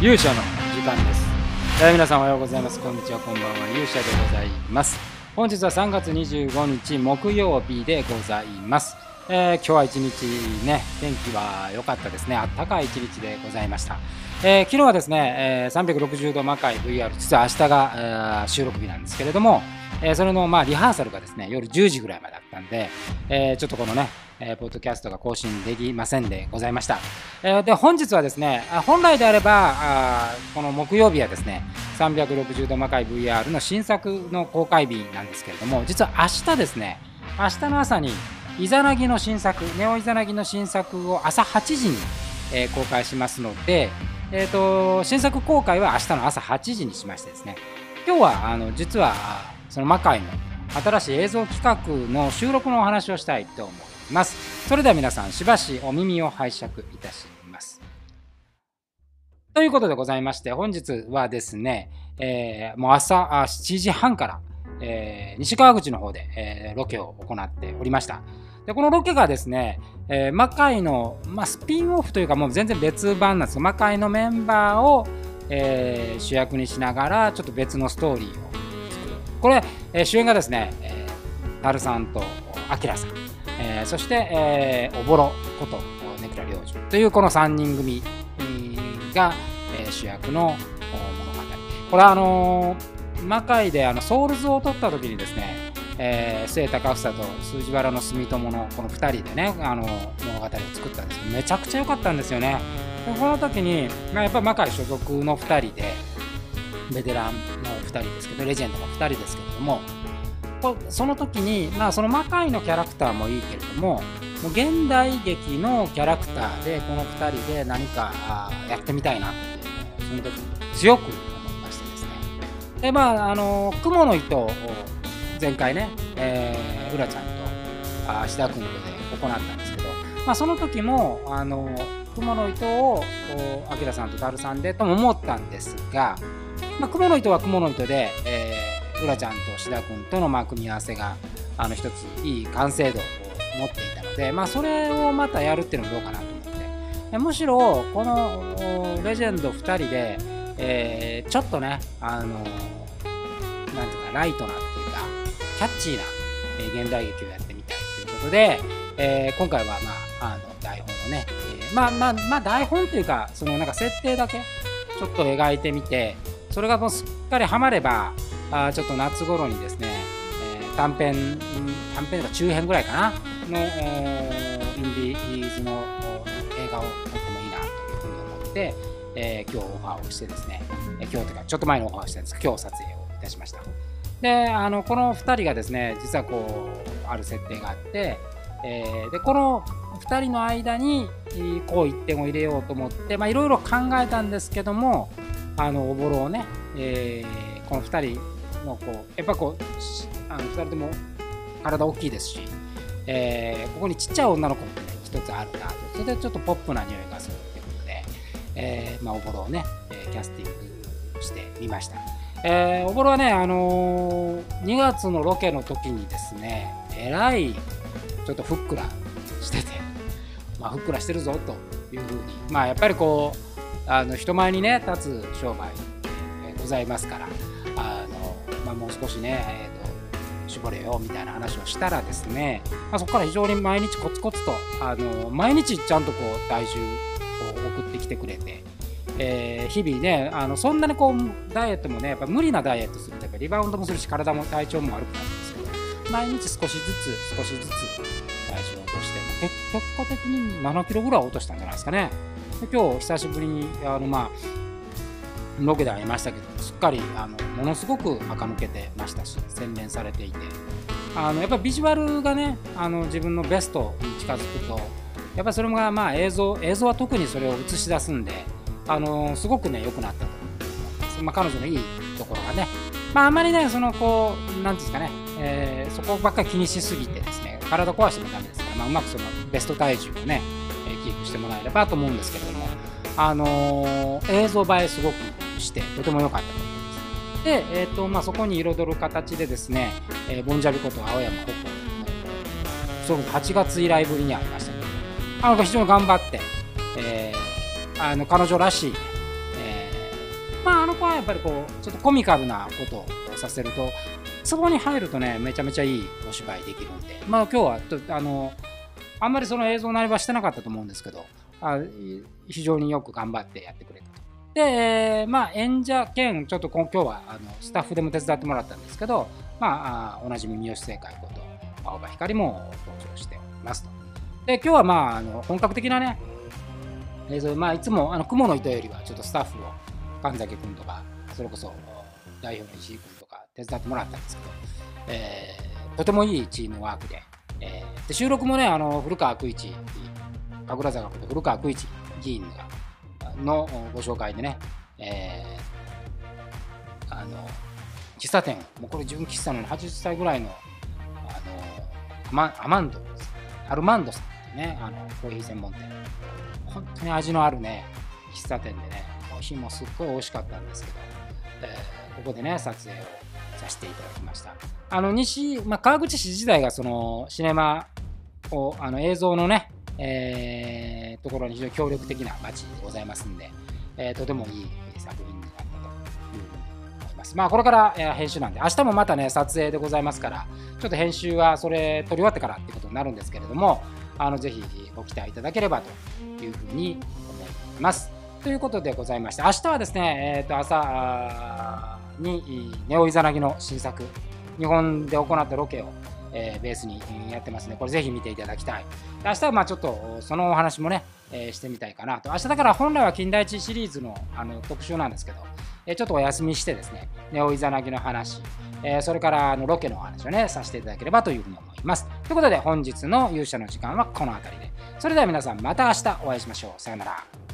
勇者の時間です、えー皆さんおはようございます。こんにちはこんばんは。勇者でございます。本日は3月25日木曜日でございます、えー今日は一日ね天気は良かったですね。あったかい一日でございました、えー昨日はですね、えー360度魔界 VR 実は明日が、えー収録日なんですけれども、えそれのまあリハーサルがですね夜10時ぐらいまでだったんで、えちょっとこのね、えーポッドキャストが更新できませんでございました。えーで本日はですね、本来であればあこの木曜日はですね、360度魔界 VR の新作の公開日なんですけれども、実は明日ですね、明日の朝にイザナギの新作、ネオイザナギの新作を朝8時に、えー公開しますので、えー、と新作公開は明日の朝8時にしましてですね、今日はあの実はその魔界の新しい映像企画の収録のお話をしたいと思います。それでは皆さんしばしお耳を拝借いたします。ということでございまして本日はですね、えーもう朝7時半から、えー西川口の方で、えーロケを行っておりました。でこのロケがですね、えー魔界の、まあ、スピンオフというかもう全然別版なんですけど魔界のメンバーを、えー主役にしながらちょっと別のストーリーをこれ、えー主演がですね、えー、タルさんとアキラさん、えーそして、えーおぼろことネクラ領主というこの3人組が、えー主役のお物語これはあのー魔界であのソウルズを取った時にですねえー、末高房と数字原の住友のこの2人でねあの物語を作ったんですけどめちゃくちゃ良かったんですよね。でこの時に、まあ、やっぱり魔界所属の2人でベテランの2人ですけどレジェンドの2人ですけれどもその時に、まあ、その魔界のキャラクターもいいけれどももう現代劇のキャラクターでこの2人で何かやってみたいなっていうのをその時に強く思いましてですね。でまああの雲の糸を前回ね、えー、うらちゃんとあ芦田君とで行ったんですけど、まあ、その時もあの雲の糸をあきらさんとダルさんでとも思ったんですが、まあ、雲の糸は雲の糸で、えー、うらちゃんと芦田君とのまあ組み合わせがあの一ついい完成度を持っていたので、まあ、それをまたやるっていうのもどうかなと思って。えむしろこのレジェンド2人で、えーちょっとねあのなんていうかライトなっていうかキャッチーな、えー現代劇をやってみたいということで、えー今回は、まあ、あの台本をね、えーまあまあまあ台本というかそのなんか設定だけちょっと描いてみてそれがもうすっかりハマればあちょっと夏頃にですね、えー短編短編とか中編ぐらいかなのインディーズの映画を撮ってもいいなというふうに思って、えー今日オファーをしてですね、えー今日というかちょっと前のオファーをしたんです今日撮影をいたしました。であのこの2人がですね実はこうある設定があって、えーでこの2人の間にこう一点を入れようと思ってまあいろいろ考えたんですけどもあのおぼろをね、えーこの2人のこうやっぱこうあの2人とも体大きいですし、えーここにちっちゃい女の子もね一つあるなとそれでちょっとポップな匂いがするということで、えーまあ、おぼろをね、キャスティングしてみました。えーおぼろはね、あのー2月のロケの時にですね、えらいちょっとふっくらしてて、まあ、ふっくらしてるぞというふうに、まあ、やっぱりこう、あの人前にね、立つ商売、えーございますから、あのまあ、もう少しね、えーと絞れよみたいな話をしたらですね、まあ、そこから非常に毎日コツコツと、あの毎日ちゃんとこう体重を送ってきてくれて、えー日々ねあのそんなにこうダイエットもねやっぱ無理なダイエットするとやっぱリバウンドもするし体も体調も悪くなるんですけど毎日少しずつ少しずつ体重を落として結果的に7キロぐらい落としたんじゃないですかね。今日久しぶりにあのまあロケで会いましたけどすっかりあのものすごく垢抜けてましたし洗練されていて。あのやっぱビジュアルがねあの自分のベストに近づくとやっぱりそれがまあ映像映像は特にそれを映し出すんであのすごくね良くなったと思います、まあ、彼女のいいところがね。まああまりねそのこうなんていうんですかね、えーそこばっかり気にしすぎてですね体壊してもダメですから、まあ、うまくそのベスト体重をね、キープしてもらえればと思うんですけれどもあのー映像映えすごくしてとても良かったと思います。で、えーとまあ、そこに彩る形でですね、えーボンジャビこと青山ホコそれこそ8月以来ぶりに会いましたけどあの非常に頑張って、えーあの彼女らしい、えー、まあ、あの子はやっぱりこうちょっとコミカルなことをさせるとそこに入るとねめちゃめちゃいいお芝居できるんでまあ今日はあのあんまりその映像なりはしてなかったと思うんですけどあ非常によく頑張ってやってくれたと。で、まあ、演者兼、ちょっと今日はあのスタッフでも手伝ってもらったんですけど、まあ、おなじみ三好正解こと、青葉光も登場しておりますと。で、今日はまあ、あの本格的なね、映像、まあ、いつもあの雲の糸よりはちょっとスタッフを神崎君とか、それこそ代表の石井君とか手伝ってもらったんですけど、えー、とてもいいチームワークで、えー、で収録もね、あの古川久一、神楽坂こと古川久一議員がのご紹介でね、えー、あの喫茶店、もうこれ純喫茶の80歳ぐらいのあのアマンド、アルマンドさんってね、あのコーヒー専門店。本当に味のあるね、喫茶店でね、コーヒーもすっごい美味しかったんですけど、えー、ここでね、撮影をさせていただきました。あの西、まあ、川口市時代がそのシネマを、あの映像のね、えー、ところに非常に協力的な街でございますんで、えー、とてもいい作品になったというふうに思います。まあ、これから、え、編集なんで、明日もまたね、撮影でございますから、ちょっと編集はそれ撮り終わってからってことになるんですけれども、あのぜひご期待いただければというふうに思います。ということでございまして、明日はですね、えー、と朝にネオイザナギの新作、日本で行ったロケをえー、ベースにやってますね。これぜひ見ていただきたい。明日はまあちょっとそのお話もね、えー、してみたいかなと。明日だから本来は金田一シリーズのあの特集なんですけど、えー、ちょっとお休みしてですね、ネオイザナギの話、え、それからあのロケのお話をね、させていただければというふうに思います。ということで本日の勇者の時間はこの辺りで。それでは皆さんまた明日お会いしましょう。さよなら。